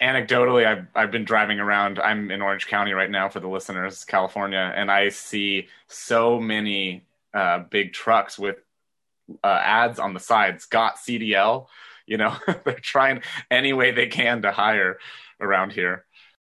anecdotally, I've I've been driving around. I'm in Orange County right now for the listeners, California, and I see so many uh, big trucks with uh, ads on the sides. Got CDL. You know, they're trying any way they can to hire around here.